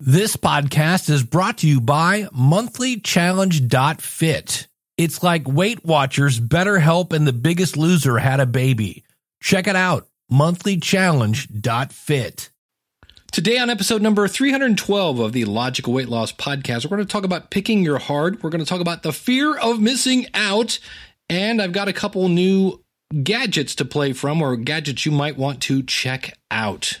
This podcast is brought to you by monthlychallenge.fit. It's like Weight Watchers, BetterHelp, and The Biggest Loser had a baby. Check it out, monthlychallenge.fit. Today, on episode number 312 of the Logical Weight Loss Podcast, we're going to talk about picking your heart. We're going to talk about the fear of missing out. And I've got a couple new gadgets to play from or gadgets you might want to check out.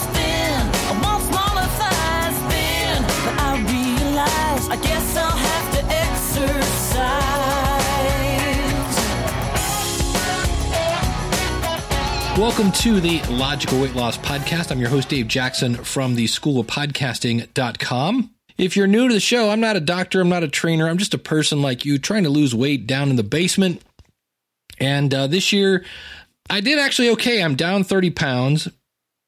I guess I'll have to exercise. Welcome to the Logical Weight Loss Podcast. I'm your host, Dave Jackson from the School of Podcasting.com. If you're new to the show, I'm not a doctor, I'm not a trainer, I'm just a person like you trying to lose weight down in the basement. And uh, this year, I did actually okay. I'm down 30 pounds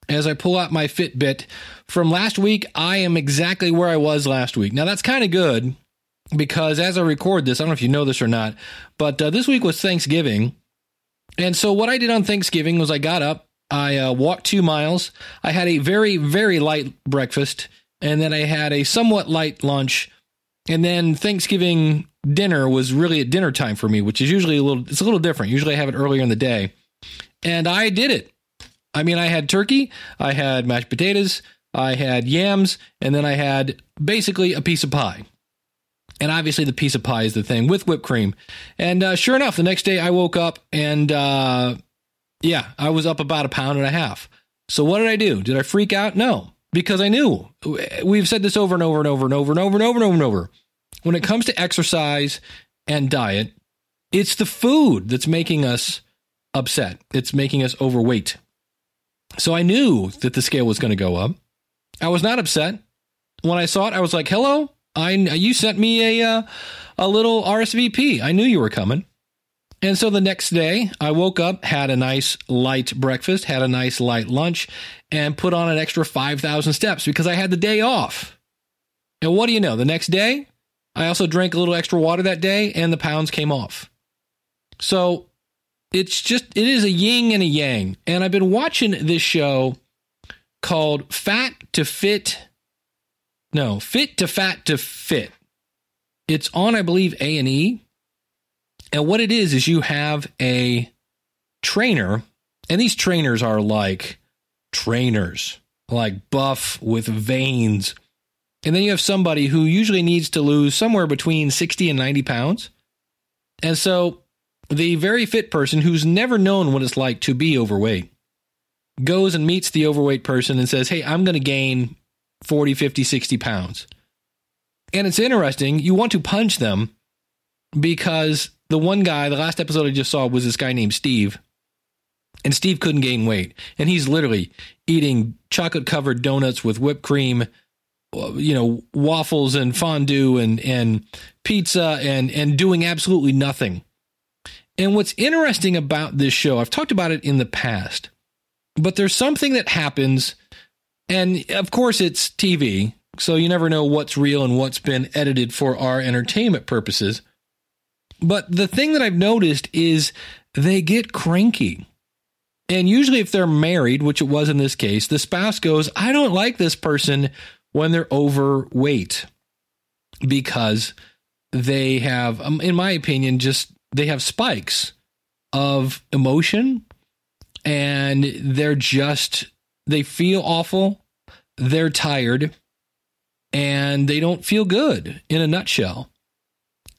as I pull out my Fitbit. From last week, I am exactly where I was last week. Now, that's kind of good because as I record this, I don't know if you know this or not, but uh, this week was Thanksgiving. And so, what I did on Thanksgiving was I got up, I uh, walked two miles, I had a very, very light breakfast, and then I had a somewhat light lunch. And then Thanksgiving dinner was really at dinner time for me, which is usually a little, it's a little different. Usually I have it earlier in the day. And I did it. I mean, I had turkey, I had mashed potatoes, I had yams, and then I had basically a piece of pie. And obviously, the piece of pie is the thing with whipped cream. And uh, sure enough, the next day I woke up and uh, yeah, I was up about a pound and a half. So what did I do? Did I freak out? No, because I knew. We've said this over and over and over and over and over and over and over and over. When it comes to exercise and diet, it's the food that's making us upset. It's making us overweight. So I knew that the scale was going to go up. I was not upset. When I saw it, I was like, "Hello, I you sent me a uh, a little RSVP. I knew you were coming." And so the next day, I woke up, had a nice light breakfast, had a nice light lunch, and put on an extra 5,000 steps because I had the day off. And what do you know? The next day, I also drank a little extra water that day and the pounds came off. So it's just, it is a yin and a yang. And I've been watching this show called Fat to Fit. No, Fit to Fat to Fit. It's on, I believe, A and E. And what it is is you have a trainer, and these trainers are like trainers, like buff with veins. And then you have somebody who usually needs to lose somewhere between 60 and 90 pounds. And so the very fit person who's never known what it's like to be overweight goes and meets the overweight person and says, Hey, I'm going to gain 40, 50, 60 pounds. And it's interesting. You want to punch them because the one guy, the last episode I just saw was this guy named Steve. And Steve couldn't gain weight. And he's literally eating chocolate covered donuts with whipped cream, uh, you know, waffles and fondue and, and pizza and, and doing absolutely nothing. And what's interesting about this show, I've talked about it in the past, but there's something that happens. And of course, it's TV. So you never know what's real and what's been edited for our entertainment purposes. But the thing that I've noticed is they get cranky. And usually, if they're married, which it was in this case, the spouse goes, I don't like this person when they're overweight because they have, um, in my opinion, just they have spikes of emotion and they're just, they feel awful. They're tired and they don't feel good in a nutshell.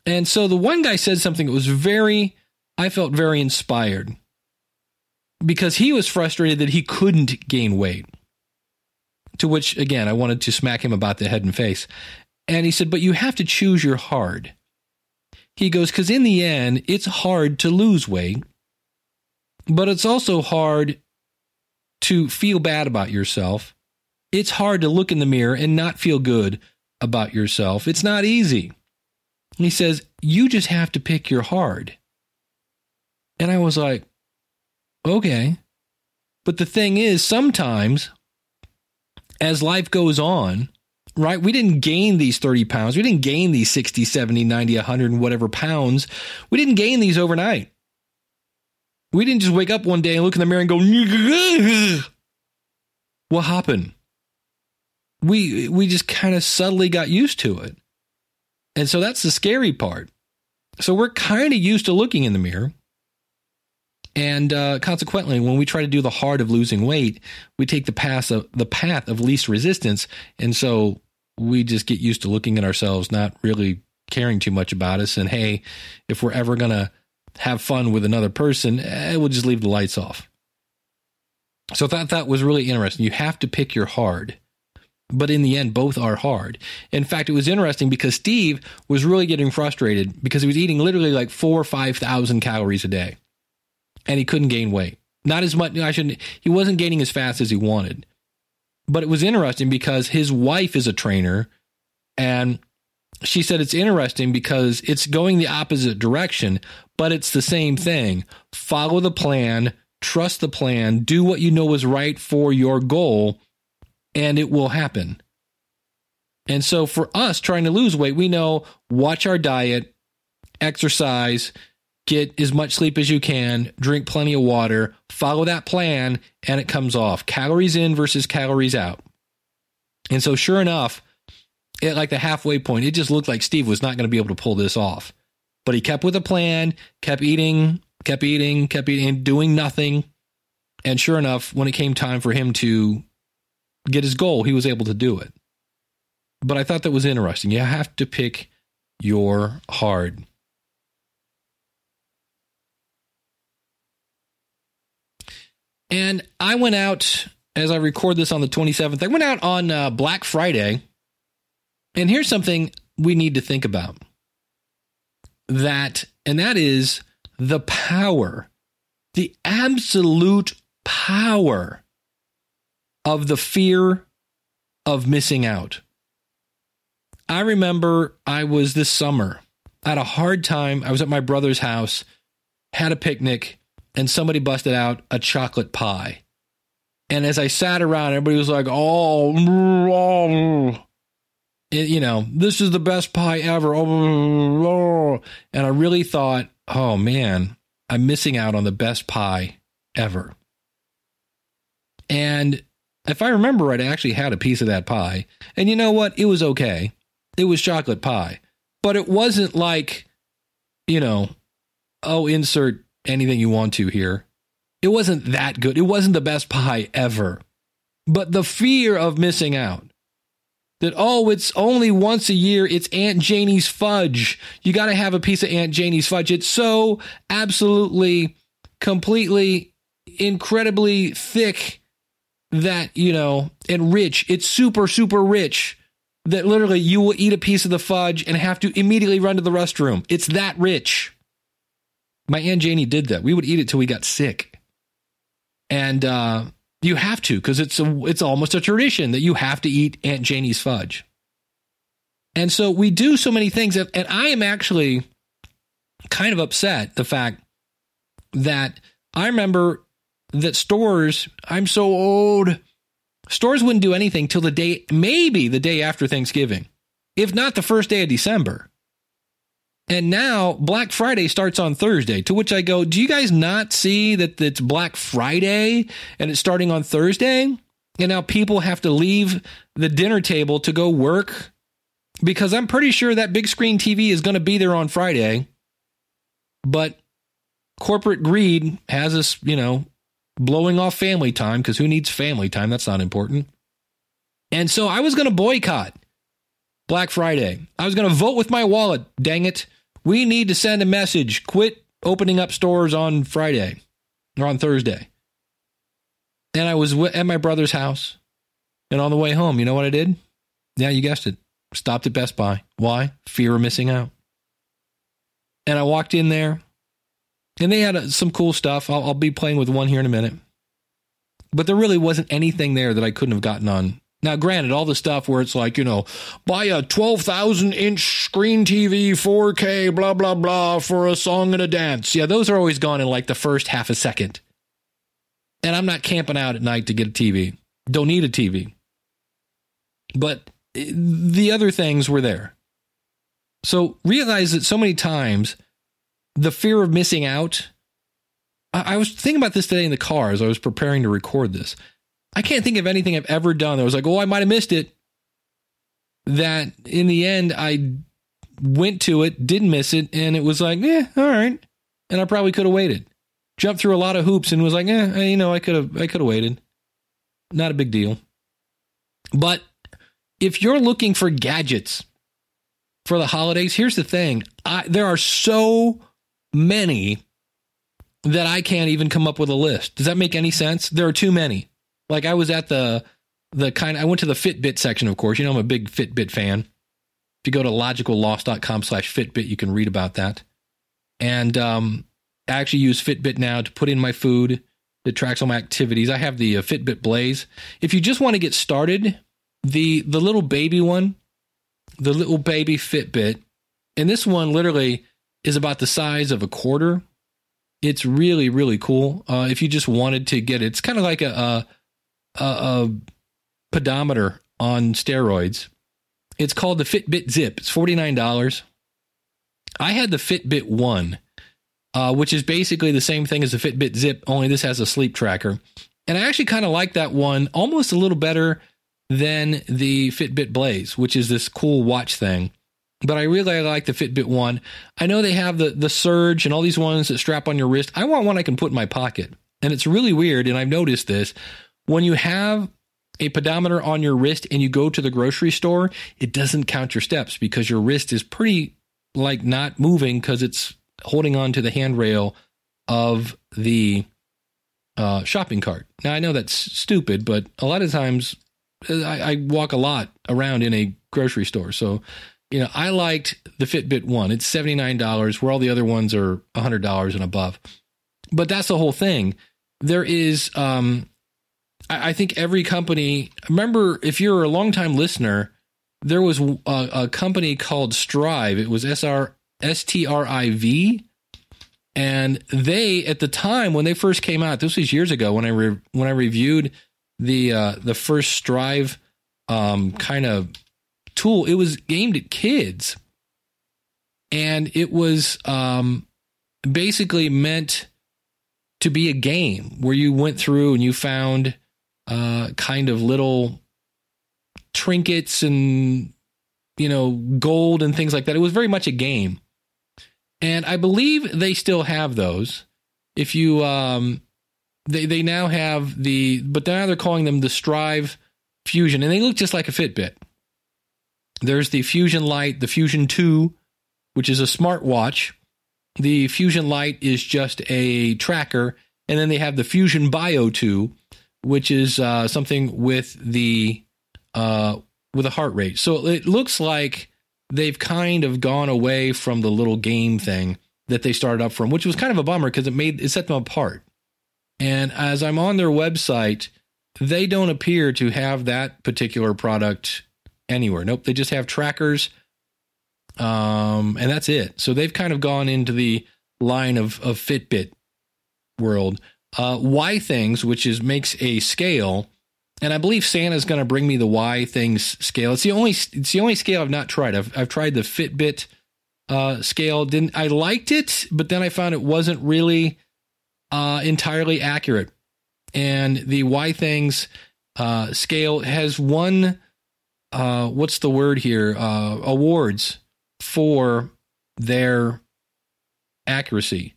And so the one guy said something that was very, I felt very inspired because he was frustrated that he couldn't gain weight. To which, again, I wanted to smack him about the head and face. And he said, But you have to choose your hard. He goes, Because in the end, it's hard to lose weight, but it's also hard to feel bad about yourself. It's hard to look in the mirror and not feel good about yourself. It's not easy. He says, You just have to pick your hard. And I was like, Okay. But the thing is, sometimes as life goes on, right? We didn't gain these 30 pounds. We didn't gain these 60, 70, 90, 100, and whatever pounds. We didn't gain these overnight. We didn't just wake up one day and look in the mirror and go, what happened? We, we just kind of subtly got used to it. And so that's the scary part. So we're kind of used to looking in the mirror. And uh, consequently, when we try to do the hard of losing weight, we take the path of the path of least resistance, and so we just get used to looking at ourselves, not really caring too much about us. And hey, if we're ever gonna have fun with another person, eh, we'll just leave the lights off. So I thought that was really interesting. You have to pick your hard. But in the end, both are hard. In fact, it was interesting because Steve was really getting frustrated because he was eating literally like four or 5,000 calories a day and he couldn't gain weight. Not as much. I shouldn't. He wasn't gaining as fast as he wanted. But it was interesting because his wife is a trainer, and she said it's interesting because it's going the opposite direction, but it's the same thing. Follow the plan, trust the plan, do what you know is right for your goal, and it will happen. And so for us trying to lose weight, we know watch our diet, exercise, get as much sleep as you can, drink plenty of water, follow that plan, and it comes off. Calories in versus calories out. And so, sure enough, at like the halfway point, it just looked like Steve was not going to be able to pull this off. But he kept with a plan, kept eating, kept eating, kept eating, doing nothing. And sure enough, when it came time for him to get his goal, he was able to do it. But I thought that was interesting. You have to pick your hard. And I went out as I record this on the 27th. I went out on uh, Black Friday. And here's something we need to think about that, and that is the power, the absolute power of the fear of missing out. I remember I was this summer. I had a hard time. I was at my brother's house, had a picnic, and somebody busted out a chocolate pie. And as I sat around, everybody was like, oh, mm, oh. Mm. You know, this is the best pie ever. Oh, and I really thought, oh man, I'm missing out on the best pie ever. And if I remember right, I actually had a piece of that pie. And you know what? It was okay. It was chocolate pie. But it wasn't like, you know, oh, insert anything you want to here. It wasn't that good. It wasn't the best pie ever. But the fear of missing out that, oh, it's only once a year. It's Aunt Janie's fudge. You got to have a piece of Aunt Janie's fudge. It's so absolutely, completely, incredibly thick that, you know, and rich. It's super, super rich that literally you will eat a piece of the fudge and have to immediately run to the restroom. It's that rich. My Aunt Janie did that. We would eat it till we got sick. And uh, you have to because it's a, it's almost a tradition that you have to eat Aunt Janie's fudge. And so we do so many things, and I am actually kind of upset the fact that I remember that stores. I'm so old. Stores wouldn't do anything till the day, maybe the day after Thanksgiving, if not the first day of December. And now Black Friday starts on Thursday, to which I go, Do you guys not see that it's Black Friday and it's starting on Thursday? And now people have to leave the dinner table to go work because I'm pretty sure that big screen TV is going to be there on Friday. But corporate greed has us, you know, blowing off family time because who needs family time? That's not important. And so I was going to boycott Black Friday. I was going to vote with my wallet. Dang it. We need to send a message. Quit opening up stores on Friday or on Thursday. And I was at my brother's house. And on the way home, you know what I did? Yeah, you guessed it. Stopped at Best Buy. Why? Fear of missing out. And I walked in there, and they had uh, some cool stuff. I'll, I'll be playing with one here in a minute. But there really wasn't anything there that I couldn't have gotten on. Now, granted, all the stuff where it's like, you know, buy a 12,000 inch screen TV, 4K, blah, blah, blah, for a song and a dance. Yeah, those are always gone in like the first half a second. And I'm not camping out at night to get a TV. Don't need a TV. But eh, the other things were there. So realize that so many times the fear of missing out. I, I was thinking about this today in the car as I was preparing to record this. I can't think of anything I've ever done that was like, oh, I might have missed it. That in the end, I went to it, didn't miss it, and it was like, yeah, all right. And I probably could have waited. Jumped through a lot of hoops and was like, eh, you know, I could have, I could have waited. Not a big deal. But if you're looking for gadgets for the holidays, here's the thing: I, there are so many that I can't even come up with a list. Does that make any sense? There are too many. Like I was at the the kind I went to the Fitbit section, of course. You know, I'm a big Fitbit fan. If you go to logicalloss.com slash Fitbit, you can read about that. And um, I actually use Fitbit now to put in my food. It tracks all my activities. I have the uh, Fitbit Blaze. If you just want to get started, the the little baby one, the little baby Fitbit, and this one literally is about the size of a quarter. It's really really cool. Uh, if you just wanted to get it, it's kind of like a, a, a, a pedometer on steroids. It's called the Fitbit Zip. It's forty nine dollars. I had the Fitbit One, uh, which is basically the same thing as the Fitbit Zip, only this has a sleep tracker. And I actually kind of like that one almost a little better than the Fitbit Blaze, which is this cool watch thing. But I really like the Fitbit one. I know they have the the Surge and all these ones that strap on your wrist. I want one I can put in my pocket. And it's really weird, and I've noticed this. When you have a pedometer on your wrist and you go to the grocery store, it doesn't count your steps because your wrist is pretty like not moving because it's holding on to the handrail of the uh, shopping cart. Now I know that's stupid, but a lot of times uh, I, I walk a lot around in a grocery store, so you know I liked the Fitbit one. It's seventy nine dollars, where all the other ones are hundred dollars and above. But that's the whole thing. There is, um, I, I think every company. Remember, if you're a longtime listener, there was a, a company called Striiv. It was S R S T R I V, and they at the time when they first came out, this was years ago when I re- when I reviewed the uh, the first Striiv um, kind of tool. It was aimed at kids, and it was um, basically meant to be a game where you went through and you found uh, kind of little trinkets and you know gold and things like that. It was very much a game, and I believe they still have those. If you um, they they now have the but now they're calling them the Striiv Fusion, and they look just like a Fitbit. There's the Fusion Light, the Fusion 2, which is a smartwatch. The Fusion Light is just a tracker, and then they have the Fusion Bio 2, which is uh, something with the uh, with a heart rate. So it looks like they've kind of gone away from the little game thing that they started up from, which was kind of a bummer because it made it set them apart. And as I'm on their website, they don't appear to have that particular product anywhere. Nope, they just have trackers. Um, and that's it. So they've kind of gone into the line of, of Fitbit world. Uh, Withings, which is makes a scale, and I believe Santa's going to bring me the Withings scale. It's the only it's the only scale I've not tried. I've I've tried the Fitbit uh, scale. Didn't I liked it, but then I found it wasn't really uh, entirely accurate. And the Withings uh, scale has won uh, what's the word here uh, awards for their accuracy.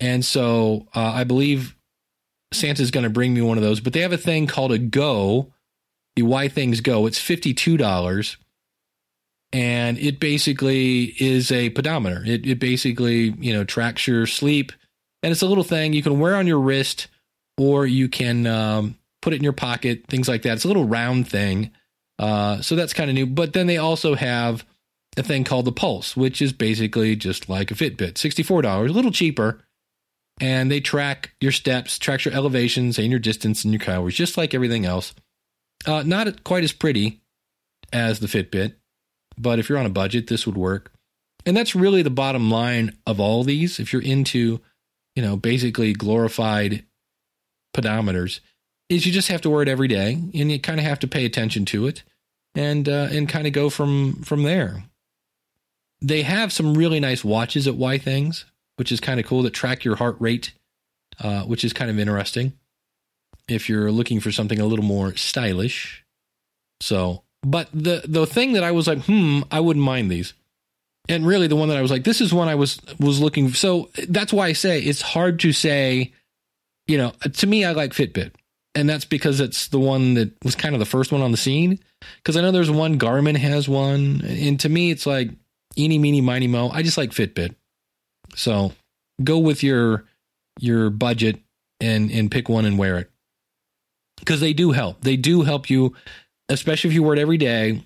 And so uh, I believe Santa's going to bring me one of those. But they have a thing called a Go, the Withings Go. It's fifty two dollars, and it basically is a pedometer. It, it basically you know tracks your sleep, and it's a little thing you can wear on your wrist, or you can um, put it in your pocket, things like that. It's a little round thing, uh, so that's kind of new. But then they also have a thing called the Pulse, which is basically just like a Fitbit, sixty four dollars, a little cheaper, and they track your steps, tracks your elevations and your distance and your calories, just like everything else. Uh, not quite as pretty as the Fitbit, but if you're on a budget, this would work. And that's really the bottom line of all these. If you're into, you know, basically glorified pedometers, is you just have to wear it every day, and you kind of have to pay attention to it, and uh, and kind of go from from there. They have some really nice watches at Withings, which is kind of cool that track your heart rate, uh, which is kind of interesting. If you're looking for something a little more stylish, so but the the thing that I was like, hmm, I wouldn't mind these. And really the one that I was like, this is one I was was looking so that's why I say it's hard to say, you know, to me I like Fitbit. And that's because it's the one that was kind of the first one on the scene. Because I know there's one, Garmin has one. And to me, it's like eeny, meeny, miny, mo. I just like Fitbit. So go with your your budget and and pick one and wear it. Because they do help. They do help you especially if you wear it every day.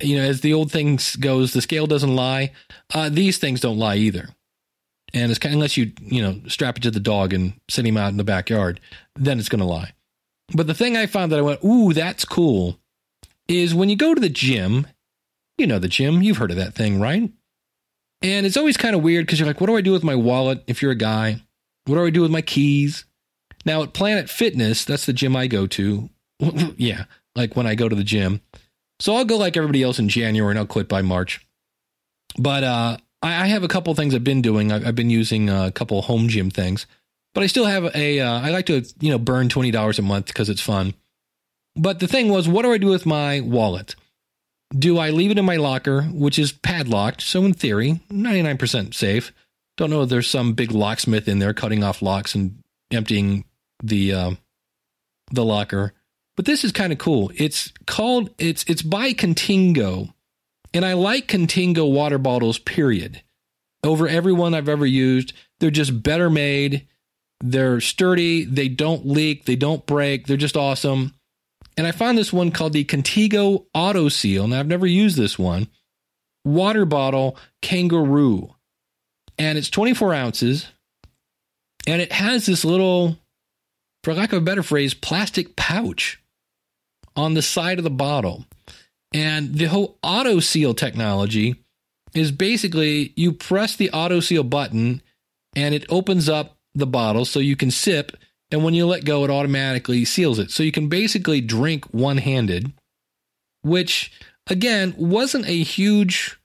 You know, as the old things goes, the scale doesn't lie. Uh, these things don't lie either. And it's kind of, unless you, you know, strap it to the dog and send him out in the backyard, then it's going to lie. But the thing I found that I went, ooh, that's cool, is when you go to the gym, you know, the gym, you've heard of that thing, right? And it's always kind of weird because you're like, what do I do with my wallet if you're a guy? What do I do with my keys? Now at Planet Fitness, that's the gym I go to. yeah, like when I go to the gym. So I'll go like everybody else in January and I'll quit by March. But uh, I, I have a couple things I've been doing. I've, I've been using a couple home gym things, but I still have a. Uh, I like to you know burn twenty dollars a month because it's fun. But the thing was, what do I do with my wallet? Do I leave it in my locker, which is padlocked? So in theory, ninety nine percent safe. Don't know if there's some big locksmith in there cutting off locks and emptying the uh, the locker. But this is kind of cool. It's called it's it's by Contigo, And I like Contigo water bottles period. Over every one I've ever used, they're just better made. They're sturdy, they don't leak, they don't break, they're just awesome. And I found this one called the Contigo Auto Seal. Now I've never used this one. Water bottle kangaroo. And it's 24 ounces. And it has this little, for lack of a better phrase, plastic pouch on the side of the bottle. And the whole auto seal technology is basically you press the auto seal button and it opens up the bottle so you can sip. And when you let go, it automatically seals it. So you can basically drink one handed, which again wasn't a huge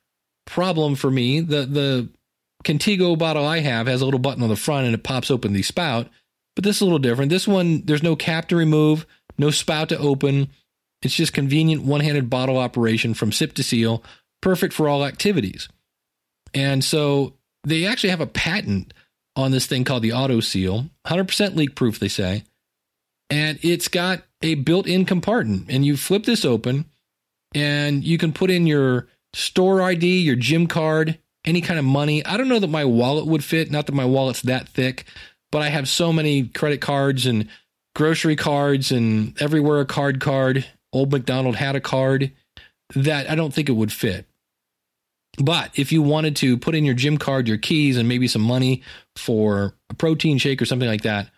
problem for me. The, the Contigo bottle I have has a little button on the front and it pops open the spout. But this is a little different. This one, there's no cap to remove, no spout to open. It's just convenient one handed bottle operation from sip to seal, perfect for all activities. And so they actually have a patent on this thing called the Auto Seal, 100% leak proof, they say. And it's got a built in compartment. And you flip this open and you can put in your store ID, your gym card, any kind of money. I don't know that my wallet would fit, not that my wallet's that thick, but I have so many credit cards and grocery cards and everywhere a card card Old McDonald had a card that I don't think it would fit. But if you wanted to put in your gym card, your keys, and maybe some money for a protein shake or something like that,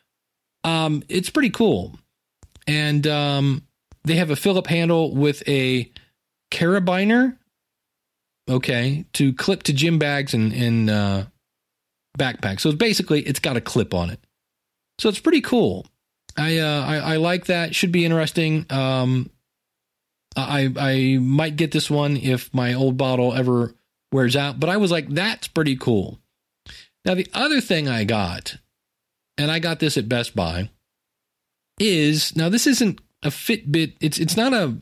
um, it's pretty cool. And um, they have a Phillip handle with a carabiner, okay, to clip to gym bags and, and uh, backpacks. So it's basically, it's got a clip on it. So it's pretty cool. I, uh, I, I like that. Should be interesting. Um, I I might get this one if my old bottle ever wears out, but I was like, that's pretty cool. Now the other thing I got, and I got this at Best Buy, is now this isn't a Fitbit. It's it's not a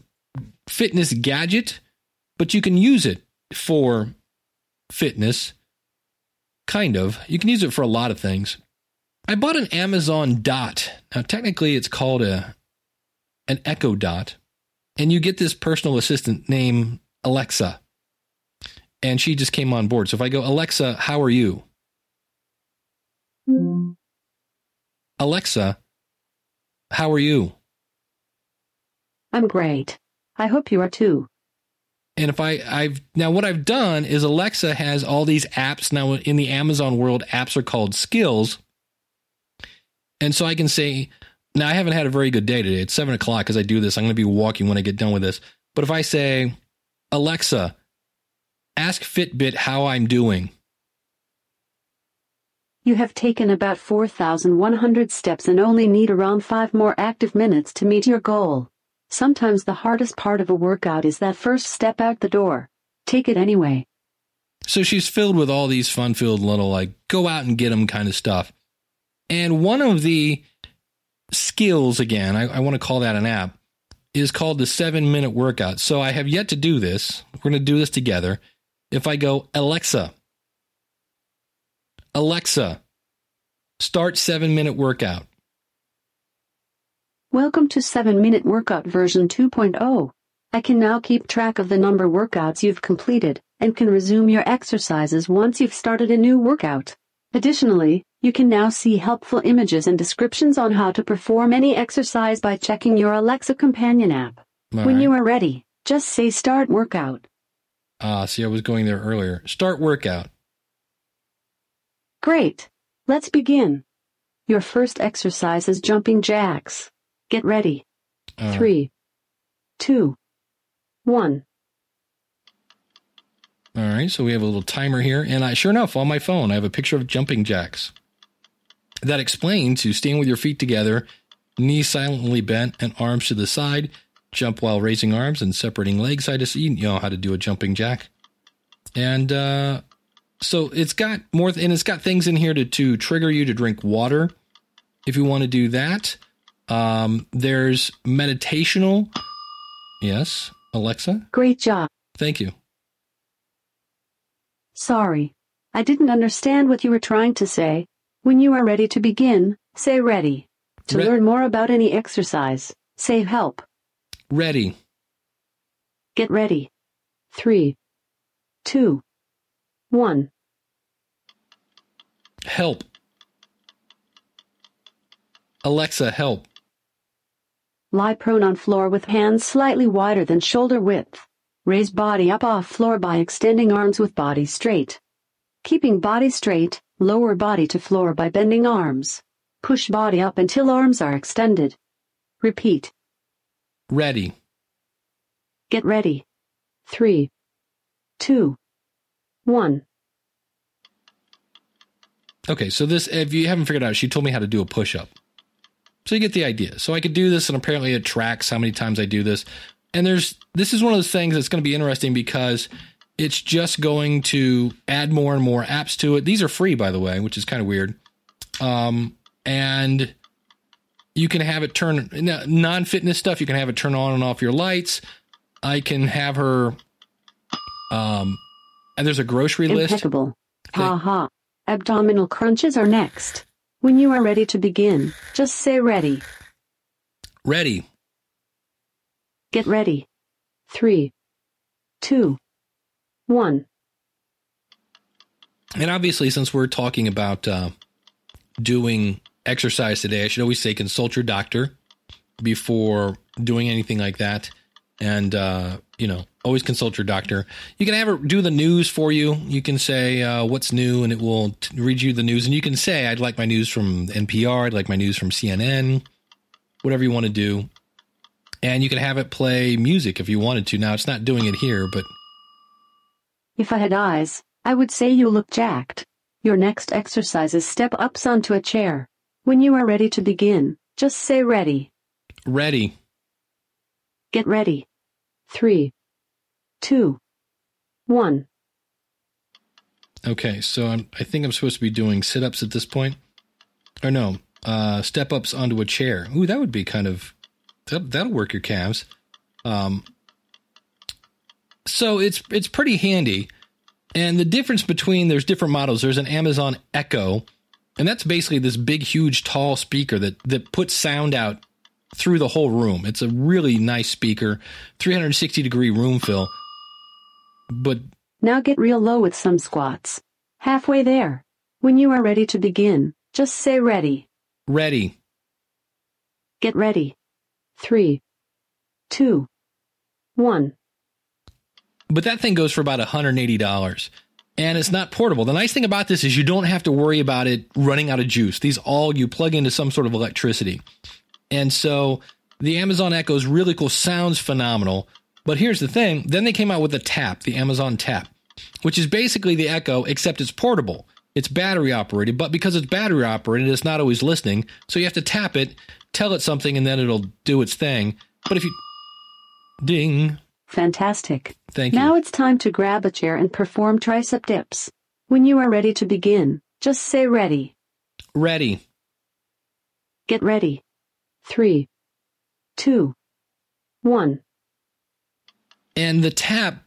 fitness gadget, but you can use it for fitness. Kind of. You can use it for a lot of things. I bought an Amazon Dot. Now technically it's called a an Echo Dot and you get this personal assistant named Alexa. And she just came on board. So if I go, Alexa, how are you? Alexa, how are you? I'm great. I hope you are too. And if I, I've now what I've done is Alexa has all these apps now in the Amazon world. Apps are called skills, and so I can say, now I haven't had a very good day today. It's seven o'clock as I do this. I'm going to be walking when I get done with this. But if I say, Alexa, ask Fitbit how I'm doing. You have taken about 4,100 steps and only need around 5 more active minutes to meet your goal. Sometimes the hardest part of a workout is that first step out the door. Take it anyway. So she's filled with all these fun filled little, like, go out and get them kind of stuff. And one of the skills, again, I, I want to call that an app, is called the seven minute workout. So I have yet to do this. We're going to do this together. If I go, Alexa, Alexa, start seven minute workout. Welcome to 7 Minute Workout version 2.0. I can now keep track of the number workouts you've completed and can resume your exercises once you've started a new workout. Additionally, you can now see helpful images and descriptions on how to perform any exercise by checking your Alexa companion app. All when right. you are ready, just say start workout. Ah, see, I was going there earlier. Start workout. Great. Let's begin. Your first exercise is jumping jacks. Get ready. Uh, Three, two, one. All right, so we have a little timer here, and I sure enough on my phone I have a picture of jumping jacks that explains to stand with your feet together, knees silently bent, and arms to the side. Jump while raising arms and separating legs I just. You know how to do a jumping jack, and uh, so it's got more, and it's got things in here to to trigger you to drink water if you want to do that. Um, there's meditational. Yes, Alexa. Great job. Thank you. Sorry. I didn't understand what you were trying to say. When you are ready to begin, say ready. To Re- learn more about any exercise, say help. Ready. Get ready. Three, two, one. Help. Alexa, help. Lie prone on floor with hands slightly wider than shoulder width. Raise body up off floor by extending arms with body straight. Keeping body straight, lower body to floor by bending arms. Push body up until arms are extended. Repeat. Ready. Get ready. Three, two, one. Okay, so this, if you haven't figured out, she told me how to do a push up. So you get the idea. So I could do this, and apparently it tracks how many times I do this. And there's, this is one of those things that's going to be interesting because it's just going to add more and more apps to it. These are free, by the way, which is kind of weird. Um, and you can have it turn non fitness stuff. You can have it turn on and off your lights. I can have her, um, and there's a grocery list. Impeccable. Okay. Ha ha. Abdominal crunches are next. When you are ready to begin, just say ready. Ready. Get ready. Three, two, one. And obviously, since we're talking about uh, doing exercise today, I should always say consult your doctor before doing anything like that. And, uh, you know, always consult your doctor. You can have it do the news for you. You can say uh, what's new and it will t- read you the news. And you can say, I'd like my news from NPR, I'd like my news from CNN, whatever you want to do. And you can have it play music if you wanted to. Now, it's not doing it here, but If I had eyes, I would say you look jacked. Your next exercise is step ups onto a chair. When you are ready to begin, just say ready. ready. Get ready. Three, two, one. Okay, so I'm, I think I'm supposed to be doing sit ups at this point. Or no, uh, step ups onto a chair. Ooh, that would be kind of, that, that'll work your calves. Um, so it's, it's pretty handy. And the difference between, there's different models. There's an Amazon Echo, and that's basically this big, huge, tall speaker that, that puts sound out through the whole room. It's a really nice speaker, 360 degree room fill. But Now get real low with some squats. Halfway there. When you are ready to begin, just say ready. Ready. Get ready. Three, two, one. But that thing goes for about $180 and it's not portable. The nice thing about this is you don't have to worry about it running out of juice. These all you plug into some sort of electricity. And so the Amazon Echo is really cool, sounds phenomenal. But here's the thing then they came out with the Tap, the Amazon Tap, which is basically the Echo, except it's portable. It's battery operated, but because it's battery operated, it's not always listening. So you have to tap it, tell it something, and then it'll do its thing. But if you ding, Fantastic. thank you. Now it's time to grab a chair and perform tricep dips. When you are ready to begin, just say ready. Ready. Get ready. Three, two, one. And the tap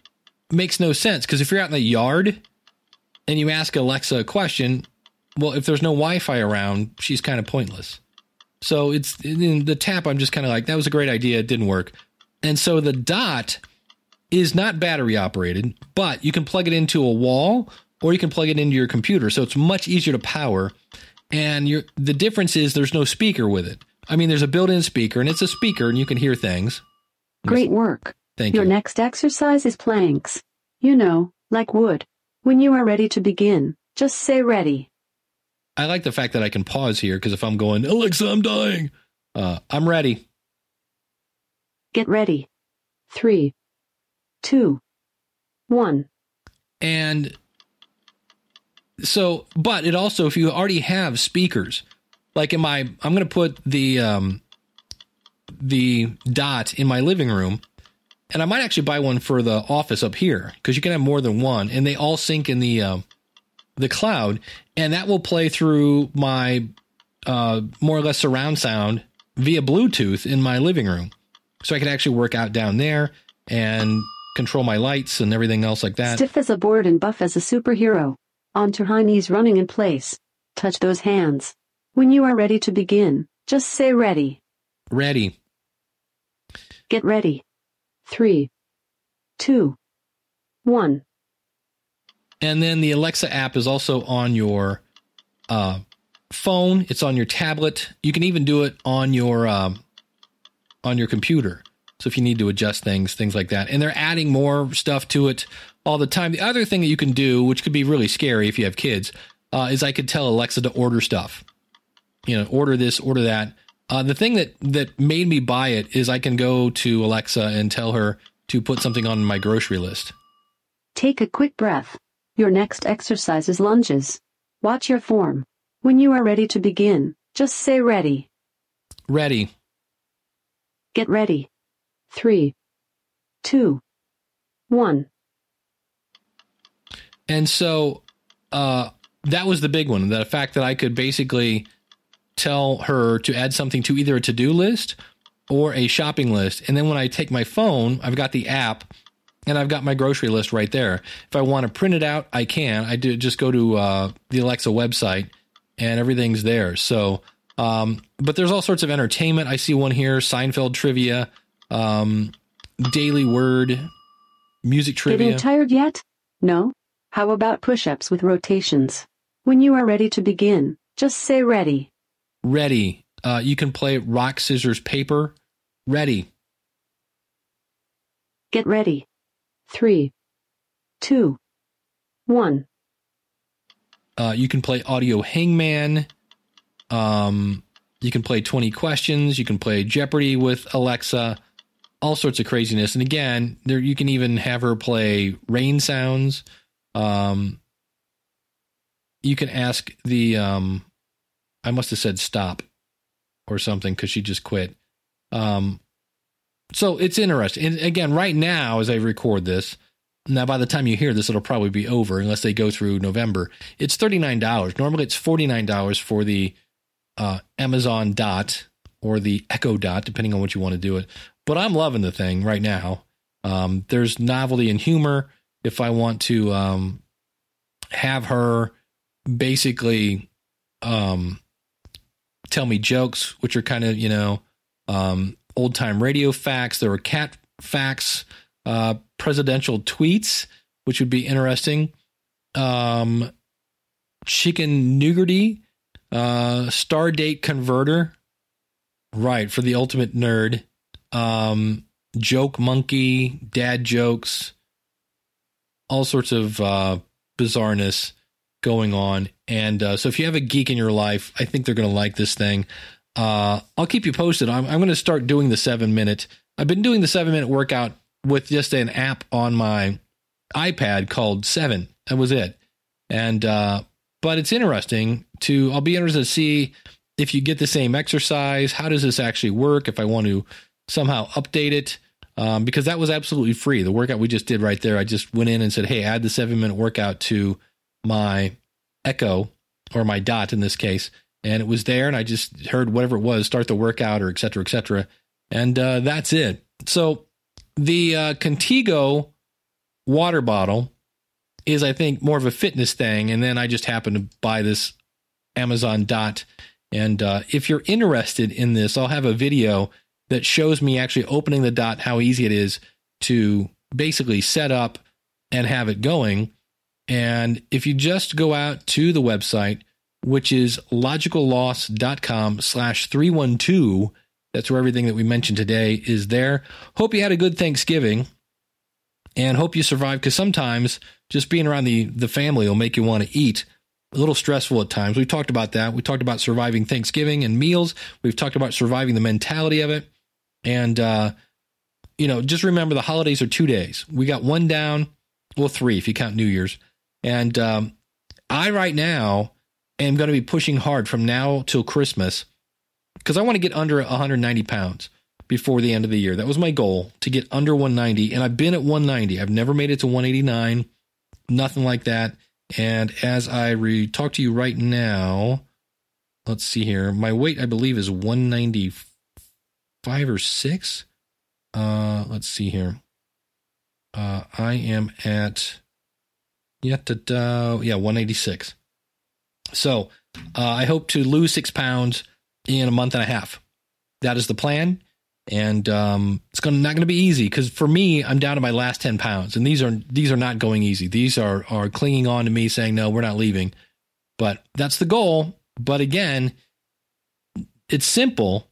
makes no sense because if you're out in the yard and you ask Alexa a question, well, if there's no Wi Fi around, she's kind of pointless. So it's in the tap, I'm just kind of like, that was a great idea. It didn't work. And so the dot is not battery operated, but you can plug it into a wall or you can plug it into your computer. So it's much easier to power. And the difference is there's no speaker with it. I mean, there's a built in speaker and it's a speaker and you can hear things. Great work. Thank Your you. Your next exercise is planks. You know, like wood. When you are ready to begin, just say ready. I like the fact that I can pause here because if I'm going, Alexa, I'm dying, uh, I'm ready. Get ready. Three, two, one. And so, but it also, if you already have speakers, like in my, I'm going to put the, um, the dot in my living room and I might actually buy one for the office up here because you can have more than one and they all sync in the, um, the cloud and that will play through my, uh, more or less surround sound via Bluetooth in my living room. So I could actually work out down there and control my lights and everything else like that. Stiff as a board and buff as a superhero. Onto high knees running in place. Touch those hands. When you are ready to begin, just say ready. Ready. Get ready. Three, two, one. And then the Alexa app is also on your uh, phone. It's on your tablet. You can even do it on your um, on your computer. So if you need to adjust things, things like that. And they're adding more stuff to it all the time. The other thing that you can do, which could be really scary if you have kids, uh, is I could tell Alexa to order stuff. You know, order this, order that. Uh, the thing that that made me buy it is I can go to Alexa and tell her to put something on my grocery list. Take a quick breath. Your next exercise is lunges. Watch your form. When you are ready to begin, just say ready. Ready. Get ready. Three, two, one. And so uh, that was the big one. The fact that I could basically tell her to add something to either a to do list or a shopping list. And then when I take my phone, I've got the app and I've got my grocery list right there. If I want to print it out, I can. I do just go to uh, the Alexa website and everything's there. So, um, but there's all sorts of entertainment. I see one here Seinfeld trivia, um, Daily Word, music trivia. Getting tired yet? No? How about push ups with rotations? When you are ready to begin, just say ready. ready. Uh, you can play rock, scissors, paper. Ready. Get ready. Three, two, one. Uh, you can play audio hangman. Um, you can play 20 questions. You can play Jeopardy with Alexa. All sorts of craziness. And again, there you can even have her play rain sounds. Um, you can ask the um, I must have said stop or something because she just quit. Um, so it's interesting. And again, right now, as I record this, now by the time you hear this, it'll probably be over unless they go through November. It's thirty nine dollars. Normally, it's forty nine dollars for the uh, Amazon Dot or the Echo Dot, depending on what you want to do it. But I'm loving the thing right now. Um, there's novelty and humor. If I want to um, have her basically um, tell me jokes, which are kind of you know um, old time radio facts. There were cat facts, uh, presidential tweets. which would be interesting. Um, chicken nougaty, uh, star date converter, right for the ultimate nerd. Um, joke monkey, dad jokes, all sorts of uh, bizarreness going on. And uh, so, if you have a geek in your life, I think they're going to like this thing. Uh, I'll keep you posted. I'm, I'm going to start doing the seven minute. I've been doing the seven minute workout with just an app on my iPad called Seven. That was it. And uh, but it's interesting to. I'll be interested to see if you get the same exercise. How does this actually work? If I want to somehow update it. Um, because that was absolutely free. The workout we just did right there, I just went in and said, "Hey, add the seven minute workout to my Echo or my Dot in this case," and it was there, and I just heard whatever it was, start the workout or et cetera, et cetera, and uh, that's it. So the uh, Contigo water bottle is, I think, more of a fitness thing, and then I just happened to buy this Amazon Dot. And uh, if you're interested in this, I'll have a video that shows me actually opening the dot, how easy it is to basically set up and have it going. And if you just go out to the website, which is logicalloss.com slash 312, that's where everything that we mentioned today is there. Hope you had a good Thanksgiving and hope you survived because sometimes just being around the, the family will make you want to eat. A little stressful at times. We've talked about that. We talked about surviving Thanksgiving and meals. We've talked about surviving the mentality of it. And, uh, you know, just remember the holidays are two days. We got one down, well, three if you count New Year's. And um, I, right now, am going to be pushing hard from now till Christmas because I want to get under 190 pounds before the end of the year. That was my goal to get under 190. And I've been at 190. I've never made it to 189, nothing like that. And as I re- talk to you right now, let's see here. My weight, I believe, is 195 or 6. Uh, let's see here. Uh, I am at yeah, da, yeah, 186. So uh, I hope to lose six pounds in a month and a half. That is the plan, and um, it's going not going to be easy because for me, I'm down to my last 10 pounds, and these are these are not going easy. These are are clinging on to me, saying no, we're not leaving. But that's the goal. But again, it's simple,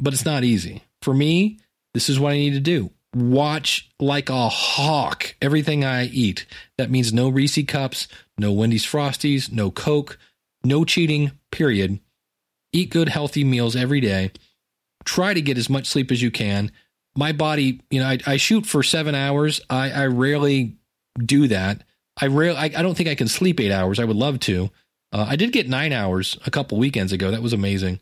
but it's not easy. For me, this is what I need to do. Watch like a hawk everything I eat. That means no Reese cups, no Wendy's Frosties, no Coke, no cheating, period. Eat good, healthy meals every day. Try to get as much sleep as you can. My body, you know, I, I shoot for seven hours. I, I rarely do that. I rarely, I, I don't think I can sleep eight hours. I would love to. Uh, I did get nine hours a couple weekends ago. That was amazing.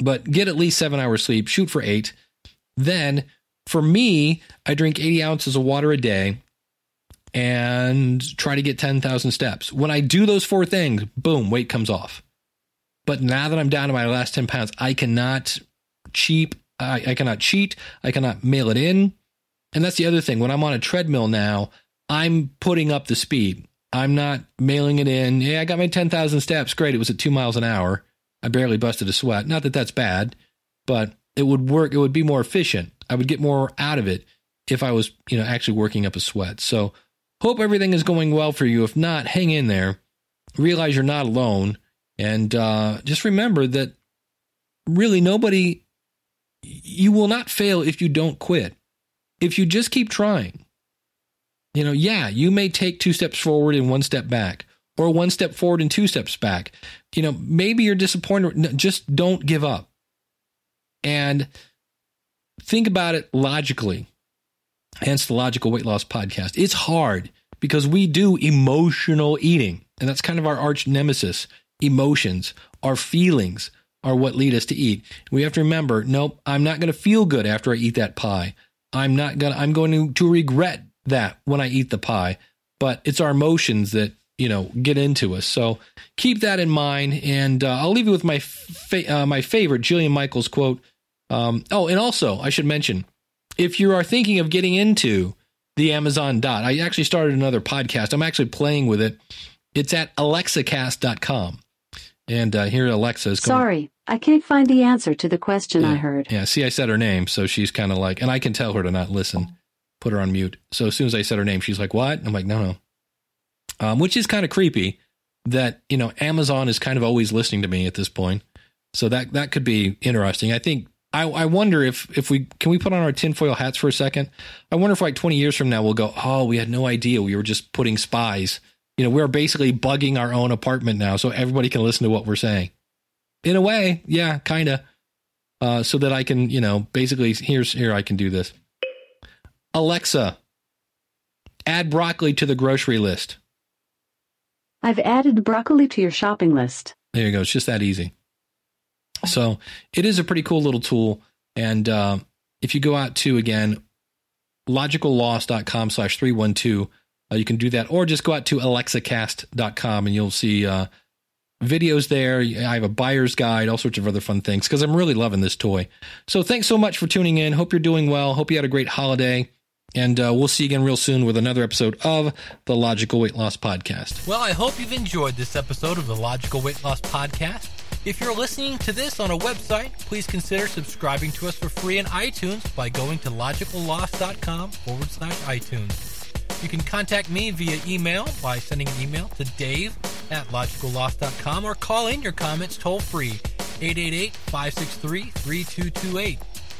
But get at least seven hours sleep. Shoot for eight. Then for me, I drink 80 ounces of water a day and try to get 10,000 steps. When I do those four things, boom, weight comes off. But now that I'm down to my last 10 pounds, I cannot cheap, I, I cannot cheat, I cannot mail it in. And that's the other thing. When I'm on a treadmill now, I'm putting up the speed. I'm not mailing it in. Yeah, I got my 10,000 steps. Great. It was at two miles an hour. I barely busted a sweat. Not that that's bad, but it would work. It would be more efficient. I would get more out of it if I was, you know, actually working up a sweat. So hope everything is going well for you. If not, hang in there. Realize you're not alone. And uh, just remember that really nobody, you will not fail if you don't quit. If you just keep trying, you know, yeah, you may take two steps forward and one step back, or one step forward and two steps back. You know, maybe you're disappointed. Just don't give up. And think about it logically. Hence the Logical Weight Loss Podcast. It's hard because we do emotional eating, and that's kind of our arch nemesis. Emotions, our feelings are what lead us to eat. We have to remember, nope, I'm not going to feel good after I eat that pie. I'm not going to, I'm going to, to regret that when I eat the pie. But it's our emotions that, you know, get into us. So keep that in mind. And uh, I'll leave you with my, fa- uh, my favorite Jillian Michaels quote um, oh, and also, I should mention if you are thinking of getting into the Amazon Dot, I actually started another podcast. I'm actually playing with it. It's at alexacast.com. And uh, here Alexa is going. Sorry, I can't find the answer to the question yeah, I heard. Yeah, see, I said her name, so she's kind of like, and I can tell her to not listen. put her on mute. So as soon as I said her name, she's like, "What?" I'm like, "No, no." Um, which is kind of creepy that you know Amazon is kind of always listening to me at this point. So that that could be interesting. I think I, I wonder if if we can we put on our tinfoil hats for a second. I wonder if like 20 years from now we'll go, oh, we had no idea we were just putting spies. You know, we're basically bugging our own apartment now, so everybody can listen to what we're saying. In a way, yeah, kind of. Uh, so that I can, you know, basically here's here I can do this. Alexa, add broccoli to the grocery list. I've added broccoli to your shopping list. There you go. It's just that easy. So it is a pretty cool little tool. And uh, if you go out to, again, logicalloss.com slash 312, uh, you can do that. Or just go out to alexacast.com and you'll see uh, videos there. I have a buyer's guide, all sorts of other fun things because I'm really loving this toy. So thanks so much for tuning in. Hope you're doing well. Hope you had a great holiday. And uh, we'll see you again real soon with another episode of the Logical Weight Loss Podcast. Well, I hope you've enjoyed this episode of the Logical Weight Loss Podcast. If you're listening to this on a website, please consider subscribing to us for free in iTunes by going to logicalloss.com forward slash iTunes. You can contact me via email by sending an email to dave at logicalloss.com or call in your comments toll free 888 563 3228.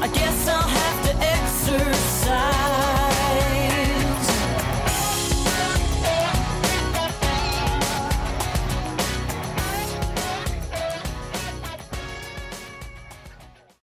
I guess